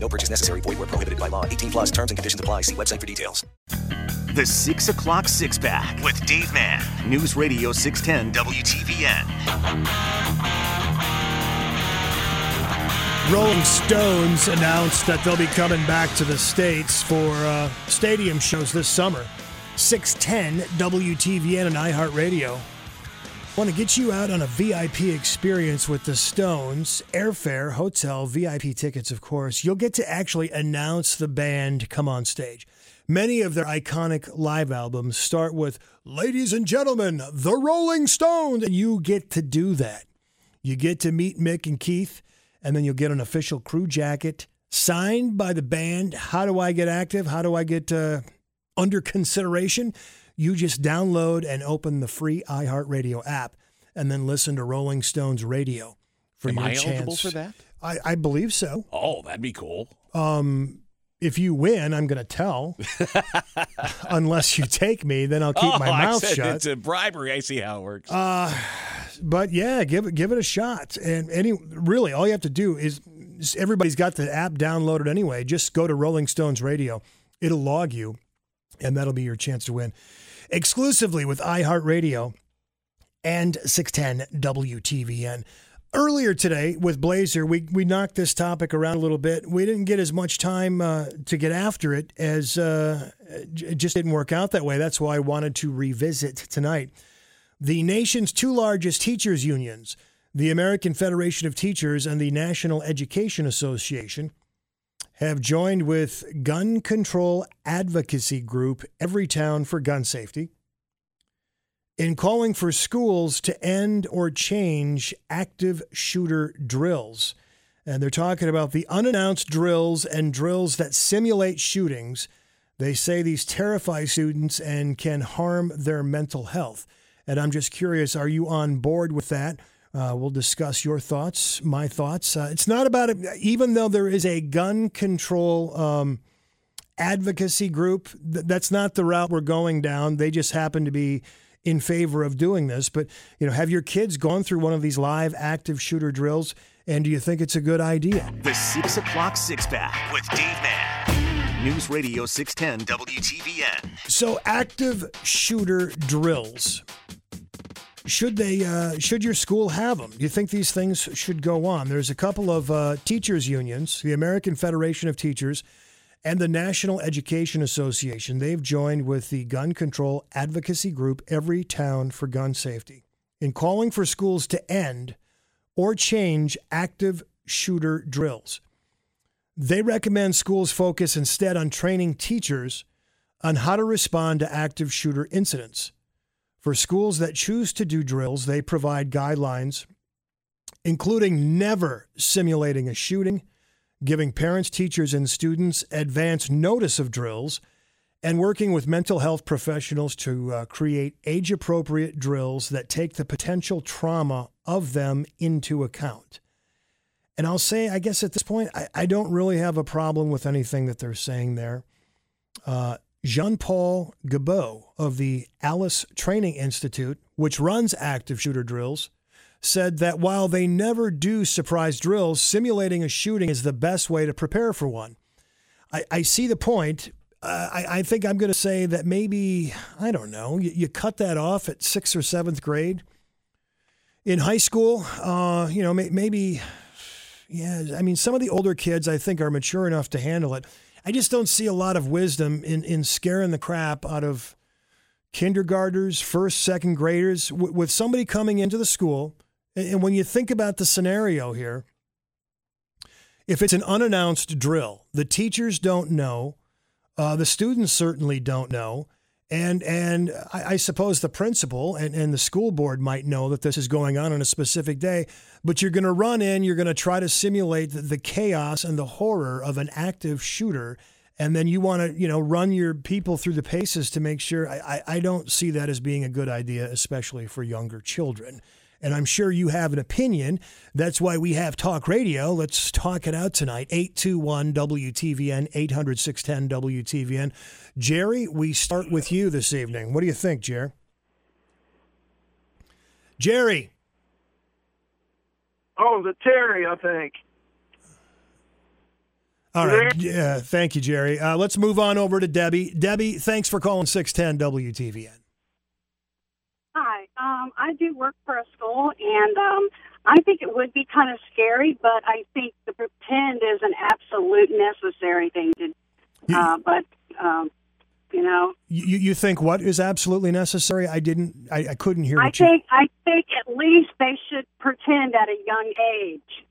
No purchase necessary. Void where prohibited by law. 18 plus terms and conditions apply. See website for details. The 6 o'clock six pack with Dave Mann. News Radio 610 WTVN. Rolling Stones announced that they'll be coming back to the States for uh, stadium shows this summer. 610 WTVN and iHeartRadio. Want to get you out on a VIP experience with the Stones, airfare, hotel, VIP tickets, of course. You'll get to actually announce the band come on stage. Many of their iconic live albums start with, Ladies and gentlemen, the Rolling Stones. And you get to do that. You get to meet Mick and Keith, and then you'll get an official crew jacket signed by the band. How do I get active? How do I get uh, under consideration? You just download and open the free iHeartRadio app and then listen to Rolling Stones radio for Am your I chance. eligible for that? I, I believe so. Oh, that'd be cool. Um, if you win, I'm going to tell. Unless you take me, then I'll keep oh, my I mouth said shut. It's a bribery. I see how it works. Uh, but yeah, give it give it a shot. And any really, all you have to do is everybody's got the app downloaded anyway. Just go to Rolling Stones Radio. It'll log you, and that'll be your chance to win. Exclusively with iHeartRadio and 610 WTVN. Earlier today with Blazer, we, we knocked this topic around a little bit. We didn't get as much time uh, to get after it as uh, it just didn't work out that way. That's why I wanted to revisit tonight. The nation's two largest teachers' unions, the American Federation of Teachers and the National Education Association, have joined with gun control advocacy group Everytown for Gun Safety in calling for schools to end or change active shooter drills. And they're talking about the unannounced drills and drills that simulate shootings. They say these terrify students and can harm their mental health. And I'm just curious are you on board with that? Uh, we'll discuss your thoughts, my thoughts. Uh, it's not about it, even though there is a gun control um, advocacy group, th- that's not the route we're going down. They just happen to be in favor of doing this. But, you know, have your kids gone through one of these live active shooter drills? And do you think it's a good idea? The 6 o'clock six pack with Dave Mann. News Radio 610 WTVN. So, active shooter drills. Should they? Uh, should your school have them? Do you think these things should go on? There's a couple of uh, teachers unions, the American Federation of Teachers, and the National Education Association. They've joined with the gun control advocacy group Everytown for Gun Safety in calling for schools to end or change active shooter drills. They recommend schools focus instead on training teachers on how to respond to active shooter incidents. For schools that choose to do drills, they provide guidelines, including never simulating a shooting, giving parents, teachers, and students advance notice of drills, and working with mental health professionals to uh, create age appropriate drills that take the potential trauma of them into account. And I'll say, I guess at this point, I, I don't really have a problem with anything that they're saying there. Uh, Jean Paul Guilbault of the Alice Training Institute, which runs active shooter drills, said that while they never do surprise drills, simulating a shooting is the best way to prepare for one. I, I see the point. Uh, I, I, think I'm going to say that maybe, I don't know, you, you, cut that off at sixth or seventh grade. In high school, uh, you know, may, maybe, yeah, I mean, some of the older kids I think are mature enough to handle it. I just don't see a lot of wisdom in, in scaring the crap out of kindergartners, first, second graders, w- with somebody coming into the school. And when you think about the scenario here, if it's an unannounced drill, the teachers don't know, uh, the students certainly don't know, and and I, I, suppose the principal and, and the school board might know that this is going on on a specific day, but you're going to run in, you're going to try to simulate the, the chaos and the horror of an active shooter, and then you want to, you know, run your people through the paces to make sure. I, I, I don't see that as being a good idea, especially for younger children. And I'm sure you have an opinion. That's why we have talk radio. Let's talk it out tonight. 821 WTVN, 800 610 WTVN. Jerry, we start with you this evening. What do you think, Jerry? Jerry. Oh, the Terry, I think. All right. Yeah, thank you, Jerry. Uh, let's move on over to Debbie. Debbie, thanks for calling 610 WTVN. Um, I do work for a school, and um, I think it would be kind of scary, but I think the pretend is an absolute necessary thing to. Uh, but um, you know, You, you think what is absolutely necessary? I didn't, I, I couldn't hear I what you. think I think at least they should pretend at a young age.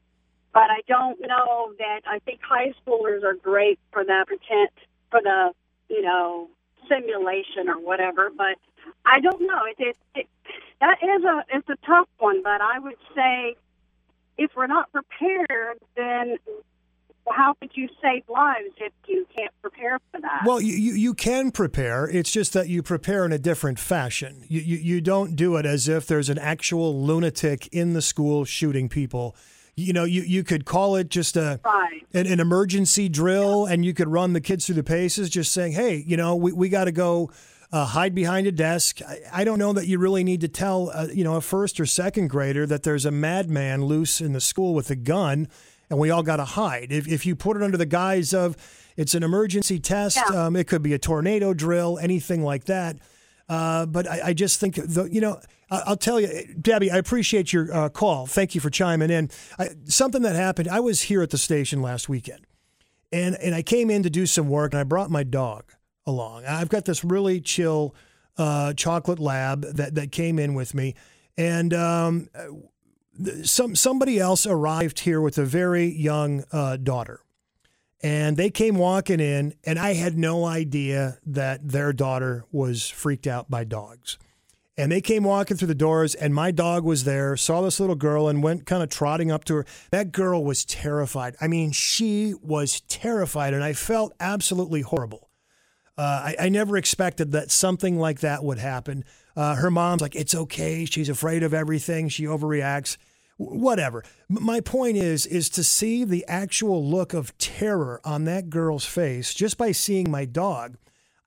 But I don't know that. I think high schoolers are great for that pretend for the you know simulation or whatever. But I don't know. It, it, it that is a it's a tough one. But I would say if we're not prepared, then how could you save lives if you can't prepare for that? Well, you, you, you can prepare. It's just that you prepare in a different fashion. You, you, you don't do it as if there's an actual lunatic in the school shooting people. You know, you, you could call it just a Right. an, an emergency drill, and you could run the kids through the paces, just saying, "Hey, you know, we, we got to go uh, hide behind a desk." I, I don't know that you really need to tell, uh, you know, a first or second grader that there's a madman loose in the school with a gun, and we all got to hide. If if you put it under the guise of it's an emergency test, Yeah. um, it could be a tornado drill, anything like that. Uh, but I, I just think, the, you know, I'll tell you, Debbie, I appreciate your uh, call. Thank you for chiming in. I, something that happened, I was here at the station last weekend, and, and I came in to do some work, and I brought my dog along. I've got this really chill uh, chocolate lab that, that came in with me, and um, some somebody else arrived here with a very young uh, daughter and they came walking in and i had no idea that their daughter was freaked out by dogs and they came walking through the doors and my dog was there saw this little girl and went kind of trotting up to her that girl was terrified i mean she was terrified and i felt absolutely horrible uh, I, I never expected that something like that would happen. Uh, her mom's like, it's okay. She's afraid of everything. She overreacts. W- Whatever. M- My point is, is to see the actual look of terror on that girl's face just by seeing my dog.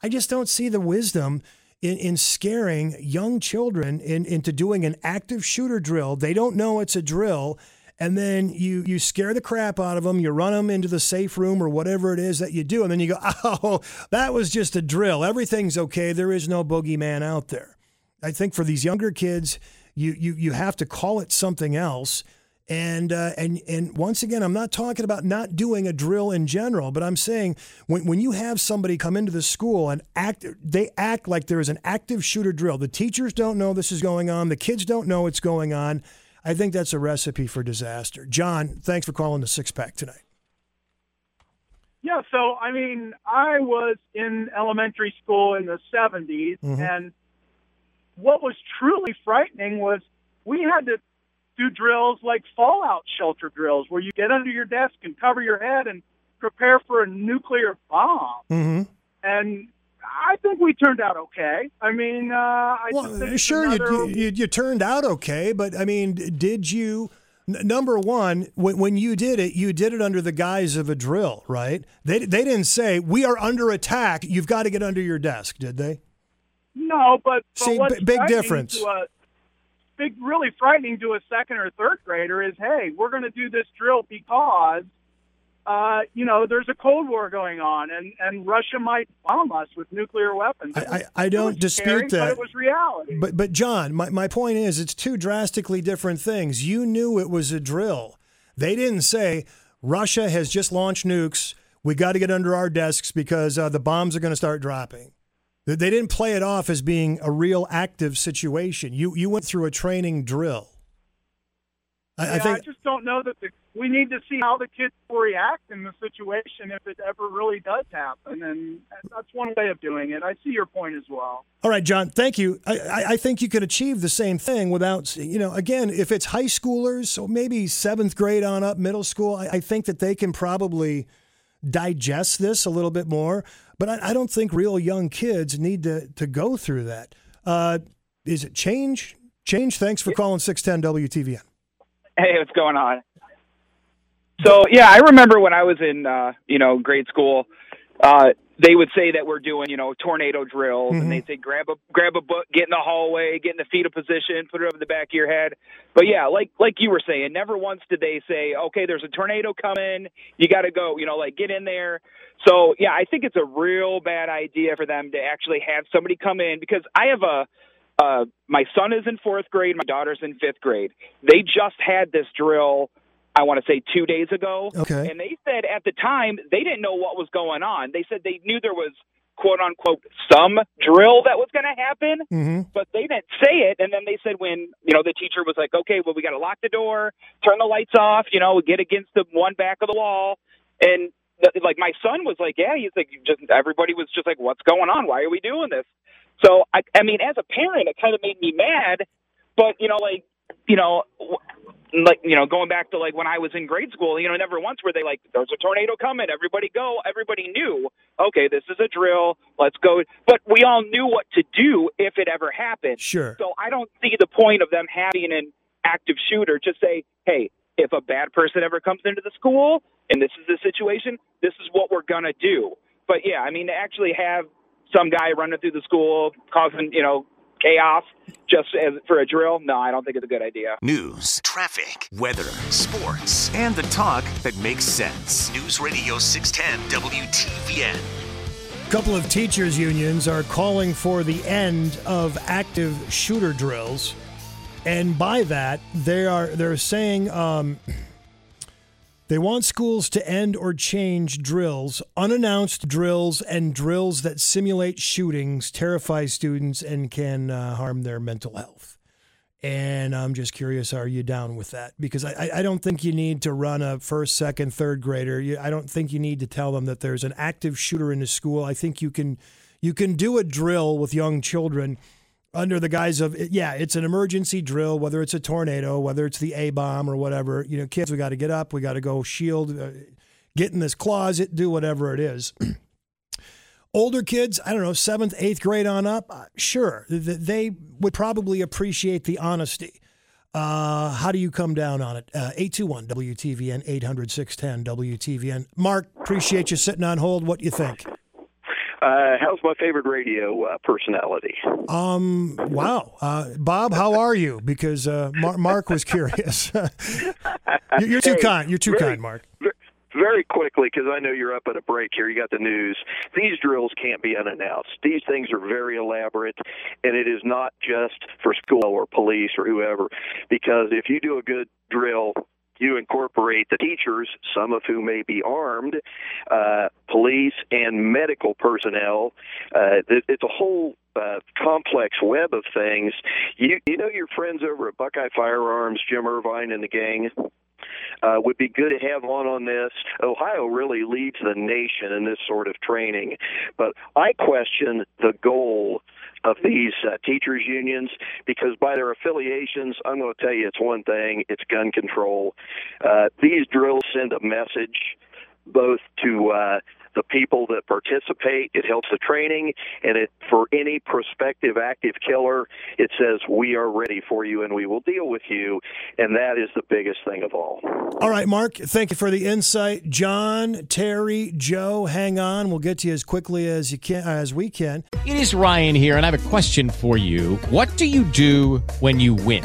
I just don't see the wisdom in, in scaring young children in, into doing an active shooter drill. They don't know it's a drill. And then you, you scare the crap out of them. You run them into the safe room or whatever it is that you do. And then you go, oh, that was just a drill. Everything's okay. There is no boogeyman out there. I think for these younger kids, you, you, you have to call it something else. And, uh, and, and once again, I'm not talking about not doing a drill in general, but I'm saying when, when you have somebody come into the school and act, they act like there is an active shooter drill. The teachers don't know this is going on. The kids don't know what's going on. I think that's a recipe for disaster. John, thanks for calling the six pack tonight. Yeah, so I mean, I was in elementary school in the 70s, Mhm. and what was truly frightening was we had to do drills like fallout shelter drills, where you get under your desk and cover your head and prepare for a nuclear bomb. Mm-hmm. And I think we turned out okay. I mean, uh, I Well, sure, another- you, you, you turned out okay, but I mean, did you? n- Number one, when, when you did it, you did it under the guise of a drill, right? They, they didn't say, we are under attack. You've got to get under your desk, did they? No, but, but See, b- big difference. A, big, really frightening to a second or third grader is, hey, we're going to do this drill because, uh, you know, there's a Cold War going on, and and Russia might bomb us with nuclear weapons. I- I- I don't dispute scary, that. but it was reality. But but John, my, my point is it's two drastically different things. You knew it was a drill. They didn't say Russia has just launched nukes. We got to get under our desks because uh, the bombs are going to start dropping. They didn't play it off as being a real active situation. You you went through a training drill. I, yeah, I think just don't know that the, we need to see how the kids will react in the situation if it ever really does happen, and that's one way of doing it. I see your point as well. All right, John. Thank you. I, I, I think you could achieve the same thing without, you know, again, if it's high schoolers, so maybe seventh grade on up, middle school. I, I think that they can probably digest this a little bit more. But I, I don't think real young kids need to to go through that. Uh, is it change? Change. Thanks for calling six ten WTVN. Hey, what's going on? So yeah, I remember when I was in uh, you know grade school, uh, they would say that we're doing you know tornado drills, Mhm. and they say grab a grab a book, get in the hallway, get in the fetal position, put it over the back of your head. But yeah, like like you were saying, never once did they say, okay, there's a tornado coming, you got to go, you know, like get in there. So yeah, I think it's a real bad idea for them to actually have somebody come in because I have a uh, my son is in fourth grade, my daughter's in fifth grade. They just had this drill, I want to say two days ago. Okay. And they said at the time they didn't know what was going on. They said they knew there was quote unquote some drill that was going to happen, Mm-hmm. but they didn't say it. And then they said when you know the teacher was like, okay, well we got to lock the door, turn the lights off, you know, get against the one back of the wall, and the, like my son was like, yeah, he's like, just everybody was just like, what's going on? Why are we doing this? So I, I mean, as a parent, it kind of made me mad, but you know, like, you know, like you know, going back to like when I was in grade school, you know, never once were they like, "There's a tornado coming, everybody go." Everybody knew, okay, this is a drill, let's go. But we all knew what to do if it ever happened. Sure. So I don't see the point of them having an active shooter to say, "Hey, if a bad person ever comes into the school and this is the situation, this is what we're gonna do." But yeah, I mean, to actually have some guy running through the school causing, you know, chaos just as, for a drill, no, I don't think it's a good idea. News, traffic, weather, sports, and the talk that makes sense. News Radio 610 WTVN. A couple of teachers' unions are calling for the end of active shooter drills, and by that they are they're saying um, they want schools to end or change drills, unannounced drills, and drills that simulate shootings, terrify students, and can uh, harm their mental health. And I'm just curious, are you down with that? Because I, I- don't think you need to run a first, second, third grader. You, I don't think you need to tell them that there's an active shooter in the school. I think you can you can do a drill with young children under the guise of yeah, it's an emergency drill, whether it's a tornado, whether it's the A bomb or whatever. You know, kids, we got to get up, we got to go shield, uh, get in this closet, do whatever it is. Older kids, I don't know, seventh, eighth grade on up, uh, sure, th- th- they would probably appreciate the honesty. Uh, how do you come down on it? Uh, 821 WTVN, 800 610 WTVN. Mark, appreciate you sitting on hold. What you think? Uh, how's my favorite radio uh, personality? Um, wow. Uh, Bob, how are you? Because uh, Mar- Mark was curious. you're, too Hey, kind. You're too very- kind, Mark. ve- Very quickly, because I know you're up at a break here. You got the news. These drills can't be unannounced. These things are very elaborate, and it is not just for school or police or whoever. Because if you do a good drill, you incorporate the teachers, some of whom may be armed, uh, police, and medical personnel. Uh, it, it's a whole uh, complex web of things. You you know your friends over at Buckeye Firearms, Jim Irvine and the gang uh, would be good to have on on this. Ohio really leads the nation in this sort of training, but I question the goal of these uh, teachers unions because by their affiliations, I'm going to tell you it's one thing: it's gun control. Uh, these drills send a message both to uh, the people that participate. It helps the training, and it for any prospective active killer, it says we are ready for you and we will deal with you, and that is the biggest thing of all. All right, Mark, thank you for the insight. John, Terry, Joe, hang on. We'll get to you as quickly as you can as we can. It is Ryan here, and I have a question for you. What do you do when you win?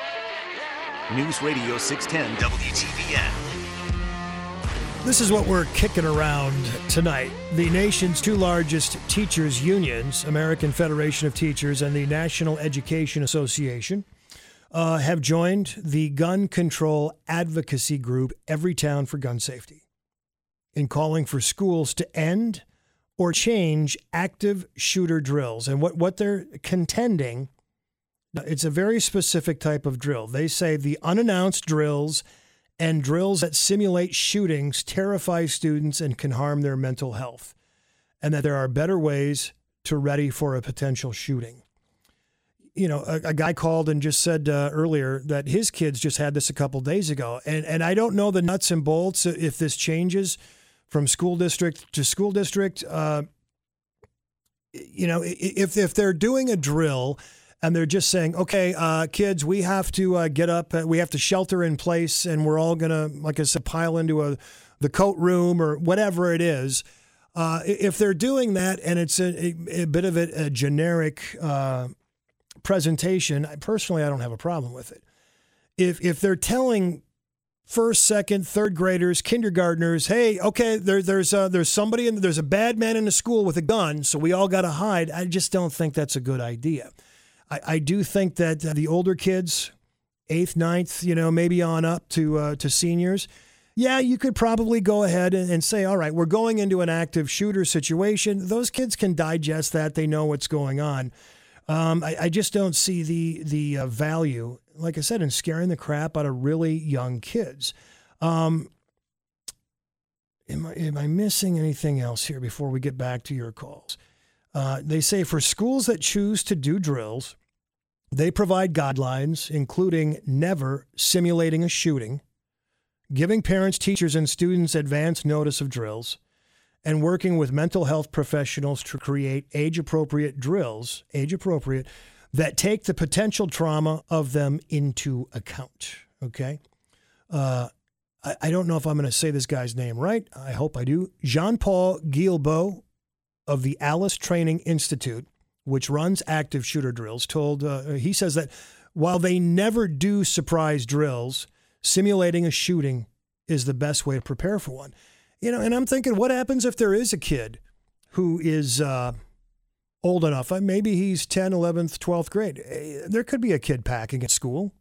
News Radio 610 WTVN. This is what we're kicking around tonight. The nation's two largest teachers' unions, American Federation of Teachers and the National Education Association, uh, have joined the gun control advocacy group Everytown for Gun Safety. in calling for schools to end or change active shooter drills. And what, what they're contending, it's a very specific type of drill. They say the unannounced drills and drills that simulate shootings terrify students and can harm their mental health, and that there are better ways to ready for a potential shooting. You know, a, a guy called and just said uh, earlier that his kids just had this a couple days ago, and and I don't know the nuts and bolts if this changes from school district to school district. Uh, you know, if if they're doing a drill and they're just saying, okay, uh, kids, we have to uh, get up, uh, we have to shelter in place, and we're all gonna, like I said, pile into a the coat room or whatever it is. Uh, if they're doing that and it's a, a, a bit of a, a generic uh, presentation, personally, I don't have a problem with it. If if they're telling first, second, third graders, kindergartners, hey, okay, there, there's uh, there's somebody in there's a bad man in the school with a gun, so we all got to hide. I just don't think that's a good idea. I, I do think that uh, the older kids, eighth, ninth, you know, maybe on up to uh, to seniors, yeah, you could probably go ahead and, say, all right, we're going into an active shooter situation. Those kids can digest that; they know what's going on. Um, I, I, just don't see the the uh, value, like I said, in scaring the crap out of really young kids. Um, am I am I missing anything else here before we get back to your calls? Uh, they say for schools that choose to do drills, they provide guidelines, including never simulating a shooting, giving parents, teachers, and students advance notice of drills, and working with mental health professionals to create age appropriate drills, age appropriate, that take the potential trauma of them into account. Okay. Uh, I, I don't know if I'm going to say this guy's name right. I hope I do. Jean Paul Guilbault of the Alice Training Institute which runs active shooter drills, told uh, he says that while they never do surprise drills, simulating a shooting is the best way to prepare for one. You know, and I'm thinking, what happens if there is a kid who is uh, old enough? Uh, maybe he's 10, 11th, 12th grade. Eh, there could be a kid packing at school.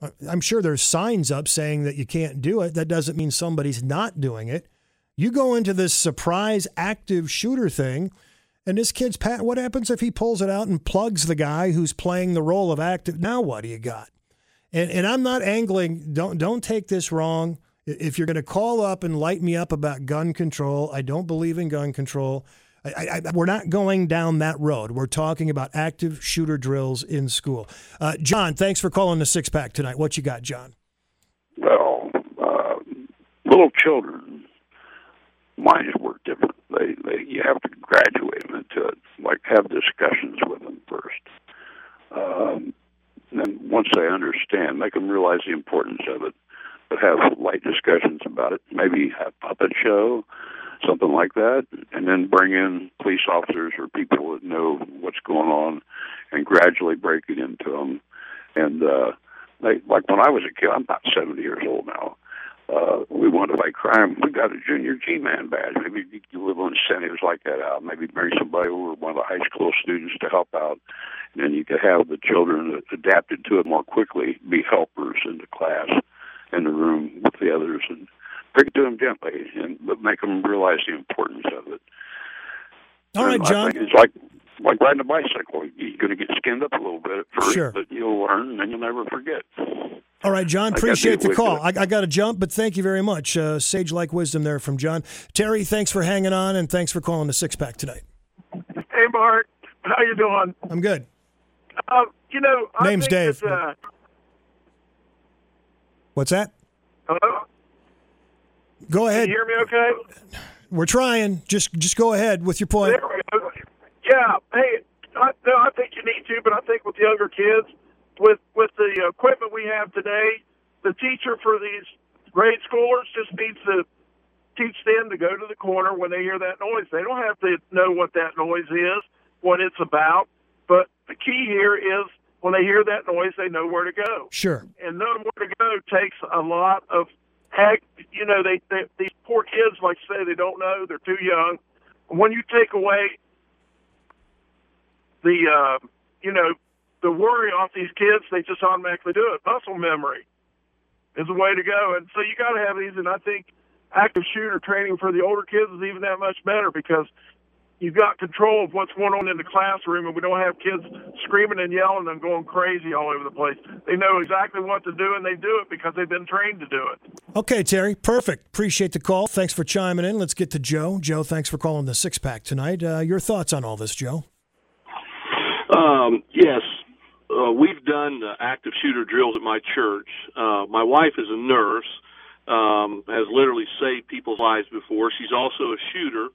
Uh, I'm sure there's signs up saying that you can't do it. That doesn't mean somebody's not doing it. You go into this surprise active shooter thing and this kid's pat. What happens if he pulls it out and plugs the guy who's playing the role of active? Now what do you got? And and I'm not angling. Don't don't take this wrong. If you're going to call up and light me up about gun control, I don't believe in gun control. I, I, we're not going down that road. We're talking about active shooter drills in school. Uh, John, thanks for calling the six pack tonight. What you got, John? Well, uh, little children minds work different. They, they you have to graduate them into it. Like have discussions with them first. Um, and then once they understand, make them realize the importance of it. But have light discussions about it. Maybe have puppet show, something like that, and then bring in police officers or people that know what's going on, and gradually break it into them. And uh, they, like when I was a kid, I'm about 70 years old now uh, we want to fight crime. We got a junior G-man badge. Maybe you can little incentives like that out. Maybe bring somebody over, one of the high school students to help out. And then you could have the children adapted to it more quickly, be helpers in the class, in the room with the others, and bring it to them gently, and but make them realize the importance of it. All right, John. it's like like riding a bicycle. You're going to get skinned up a little bit at first, sure. but you'll learn, and you'll never forget. All right, John, appreciate the call. I, I got to jump, but thank you very much. Uh, Sage like wisdom there from John. Terry, thanks for hanging on, and thanks for calling the six pack tonight. Hey, Mark, how you doing? I'm good. Uh, you know, I name's Dave. That, uh, What's that? Hello. Go ahead. Can you hear me? Okay. We're trying. Just just go ahead with your point. Yeah. Hey, I, no, I think you need to, but I think with younger kids, with with the equipment we have today, the teacher for these grade schoolers just needs to teach them to go to the corner when they hear that noise. They don't have to know what that noise is, what it's about, but the key here is when they hear that noise, they know where to go. Sure. And knowing where to go takes a lot of heck. You know, they, they these poor kids, like I say, they don't know. They're too young. When you take away the, uh, you know, the worry off these kids, they just automatically do it. Muscle memory is the way to go. And so you got to have these. And I think active shooter training for the older kids is even that much better because you've got control of what's going on in the classroom, and we don't have kids screaming and yelling and going crazy all over the place. They know exactly what to do, and they do it because they've been trained to do it. Okay, Terry, perfect. Appreciate the call. Thanks for chiming in. Let's get to Joe. Joe, thanks for calling the six pack tonight. Uh, your thoughts on all this, Joe? Um, yes, uh, we've done uh, active shooter drills at my church. Uh, my wife is a nurse, um, has literally saved people's lives before. She's also a shooter.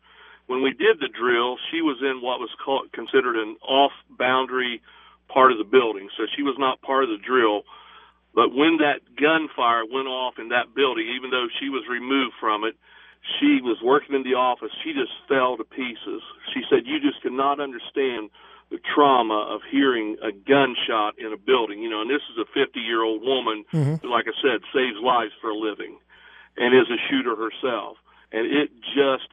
When we did the drill, she was in what was called, considered an off-boundary part of the building, so she was not part of the drill. But when that gunfire went off in that building, even though she was removed from it, she was working in the office. She just fell to pieces. She said, "You just cannot understand." The trauma of hearing a gunshot in a building. You know, and this is a 50 year old woman Mhm. who, like I said, saves lives for a living and is a shooter herself. And it just,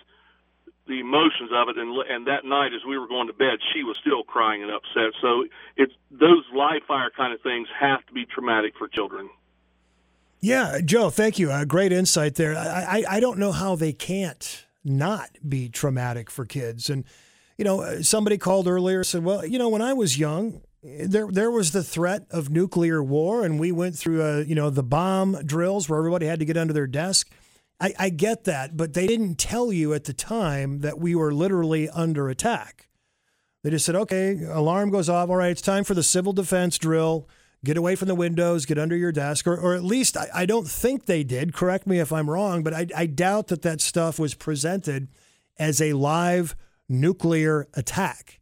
the emotions of it, and, and that night as we were going to bed, she was still crying and upset. So it's those live fire kind of things have to be traumatic for children. Yeah, Joe, thank you. Uh, great insight there. I, I, I don't know how they can't not be traumatic for kids. And, you know, somebody called earlier and said, well, you know, when I was young, there there was the threat of nuclear war, and we went through, uh, you know, the bomb drills where everybody had to get under their desk. I, I get that, but they didn't tell you at the time that we were literally under attack. They just said, okay, alarm goes off. All right, it's time for the civil defense drill. Get away from the windows, get under your desk, or, or at least I, I don't think they did. Correct me if I'm wrong, but I, I doubt that that stuff was presented as a live nuclear attack.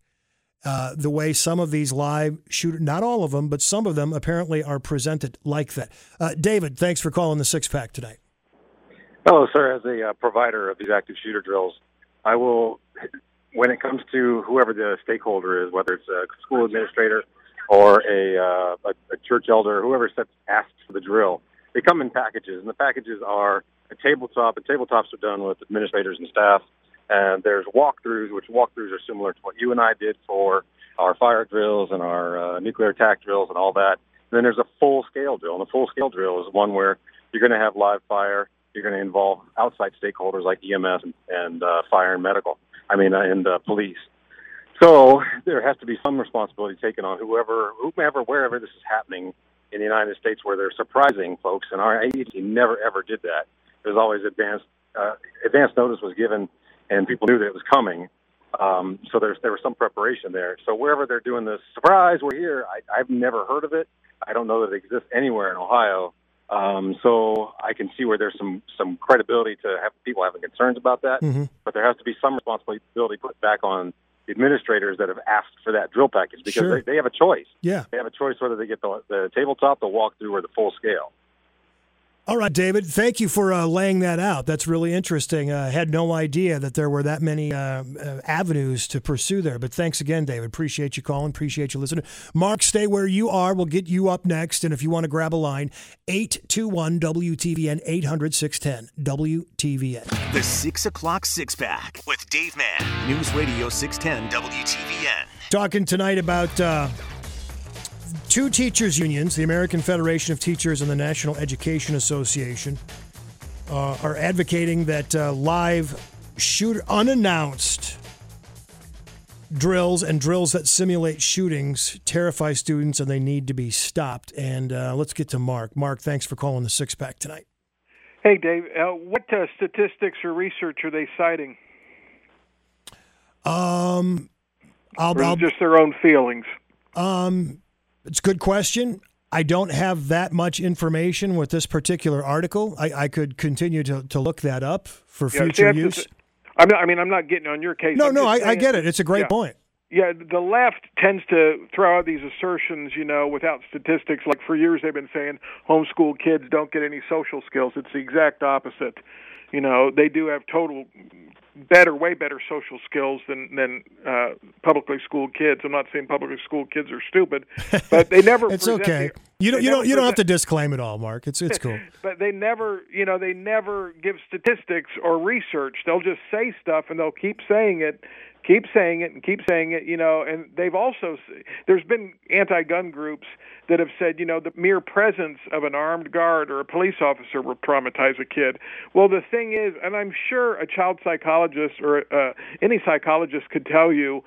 Uh, the way some of these live shooter, not all of them, but some of them apparently are presented like that. Uh, David, thanks for calling the six pack tonight. Hello, sir. As a uh, provider of these active shooter drills, I will, when it comes to whoever the stakeholder is, whether it's a school administrator or a, uh, a, a church elder, whoever sets, asks for the drill, they come in packages, and the packages are a tabletop, and tabletops are done with administrators and staff. And there's walkthroughs, which walkthroughs are similar to what you and I did for our fire drills and our uh, nuclear attack drills and all that. And then there's a full scale drill, and the full scale drill is one where you're going to have live fire. You're going to involve outside stakeholders like EMS and, and uh, fire and medical. I mean, uh, and uh, police. So there has to be some responsibility taken on whoever, whomever, wherever this is happening in the United States, where they're surprising folks. And our agency never ever did that. There's always advanced uh, advance notice was given, and people knew that it was coming. Um, so there's there was some preparation there. So wherever they're doing this, surprise, we're here. I, I've never heard of it. I don't know that it exists anywhere in Ohio. Um, so I can see where there's some some credibility to have people having concerns about that. Mhm. But there has to be some responsibility put back on the administrators that have asked for that drill package because Sure. they, they have a choice. Yeah. They have a choice whether they get the, the tabletop, the walkthrough, or the full scale. All right, David. Thank you for uh, laying that out. That's really interesting. I had no idea that there were that many uh, uh, avenues to pursue there. But thanks again, David. Appreciate you calling. Appreciate you listening. Mark, stay where you are. We'll get you up next. And if you want to grab a line, 821 WTVN 800 610 WTVN. The 6 o'clock six pack with Dave Mann. News Radio 610 WTVN. Talking tonight about uh, two teachers' unions, the American Federation of Teachers and the National Education Association, uh, are advocating that uh, live shooter unannounced drills and drills that simulate shootings terrify students and they need to be stopped. And uh, let's get to Mark. Mark, thanks for calling the six pack tonight. Hey, Dave, uh, what uh, statistics or research are they citing? Um, I'll, Or I'll just their own feelings? Um, it's a good question. I don't have that much information with this particular article. I, I could continue to, to look that up for Yeah, see, future that's use. just- I'm not, I mean, I'm not getting on your case. No, I'm no, I, I get it. It's a great Yeah. point. Yeah, the left tends to throw out these assertions, you know, without statistics. Like for years, they've been saying homeschool kids don't get any social skills. It's the exact opposite. You know, they do have total better, way better social skills than than uh, publicly schooled kids. I'm not saying publicly schooled kids are stupid, but they never. It's okay. the- You don't you don't you don't have to disclaim it all, Mark. It's it's cool. but they never, you know, they never give statistics or research. They'll just say stuff and they'll keep saying it, keep saying it and keep saying it, you know, and they've also there's been anti-gun groups that have said, you know, the mere presence of an armed guard or a police officer will traumatize a kid. Well, the thing is, and I'm sure a child psychologist or uh, any psychologist could tell you,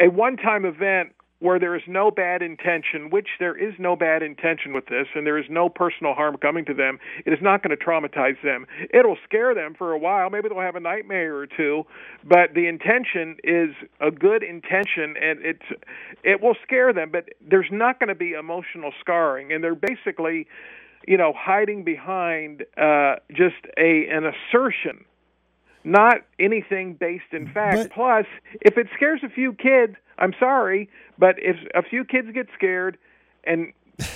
a one-time event where there is no bad intention, which there is no bad intention with this, and there is no personal harm coming to them, it is not going to traumatize them. It'll scare them for a while. Maybe they'll have a nightmare or two, but the intention is a good intention, and it's it will scare them. But there's not going to be emotional scarring, and they're basically, you know, hiding behind uh, just a an assertion not anything based in fact. But- Plus, if it scares a few kids, I'm sorry, but if a few kids get scared and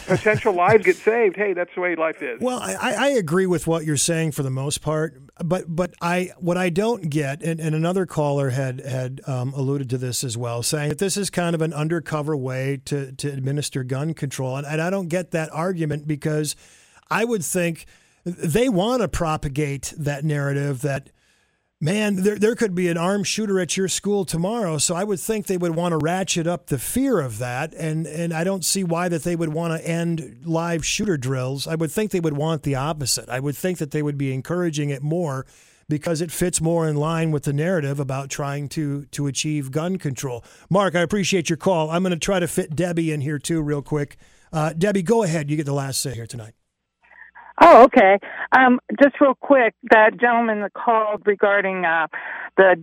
potential lives get saved, hey, that's the way life is. Well, I, I agree with what you're saying for the most part, but but I what I don't get, and, and another caller had had um, alluded to this as well, saying that this is kind of an undercover way to to administer gun control, and, and I don't get that argument because I would think they want to propagate that narrative that man, there, there could be an armed shooter at your school tomorrow. So I would think they would want to ratchet up the fear of that. And, and I don't see why that they would want to end live shooter drills. I would think they would want the opposite. I would think that they would be encouraging it more because it fits more in line with the narrative about trying to to achieve gun control. Mark, I appreciate your call. I'm going to try to fit Debbie in here too, real quick. Uh, Debbie, go ahead. You get the last say here tonight. Oh, okay. Um, just real quick, that gentleman that called regarding uh, the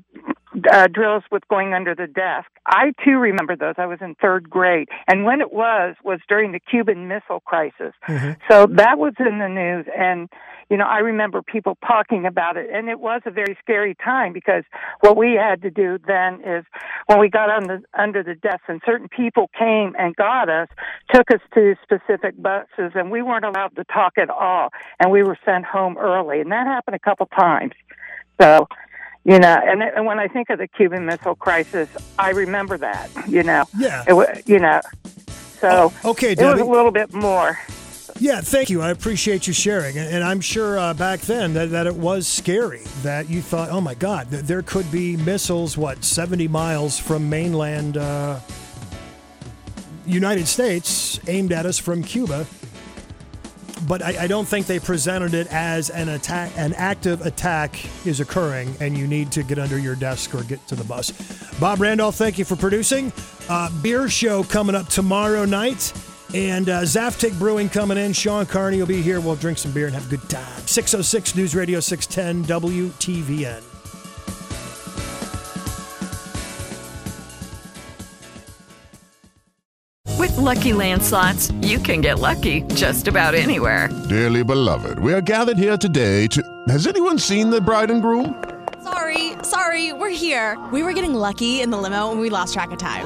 uh, drills with going under the desk. I too remember those. I was in third grade, and when it was was during the Cuban Missile Crisis. So that was in the news, and you know I remember people talking about it, and it was a very scary time because what we had to do then is when we got on the under the desk, and certain people came and got us, took us to specific buses, and we weren't allowed to talk at all, and we were sent home early, and that happened a couple times. So you know, and, and when I think of the Cuban Missile Crisis, I remember that. You know, Yeah. it, you know, so okay, it was a little bit more. Yeah, thank you. I appreciate you sharing. And I'm sure uh, back then that, that it was scary that you thought, oh my God, th- there could be missiles, what, 70 miles from mainland uh, United States aimed at us from Cuba. But I, I don't think they presented it as an attack, an active attack is occurring, and you need to get under your desk or get to the bus. Bob Randolph, thank you for producing. Uh, beer show coming up tomorrow night, and uh, Zaftig Brewing coming in. Sean Carney will be here. We'll drink some beer and have a good time. 606 News Radio 610 WTVN. With LuckyLand slots, you can get lucky just about anywhere. Dearly beloved, we are gathered here today to. Has anyone seen the bride and groom? Sorry, sorry, we're here. We were getting lucky in the limo and we lost track of time.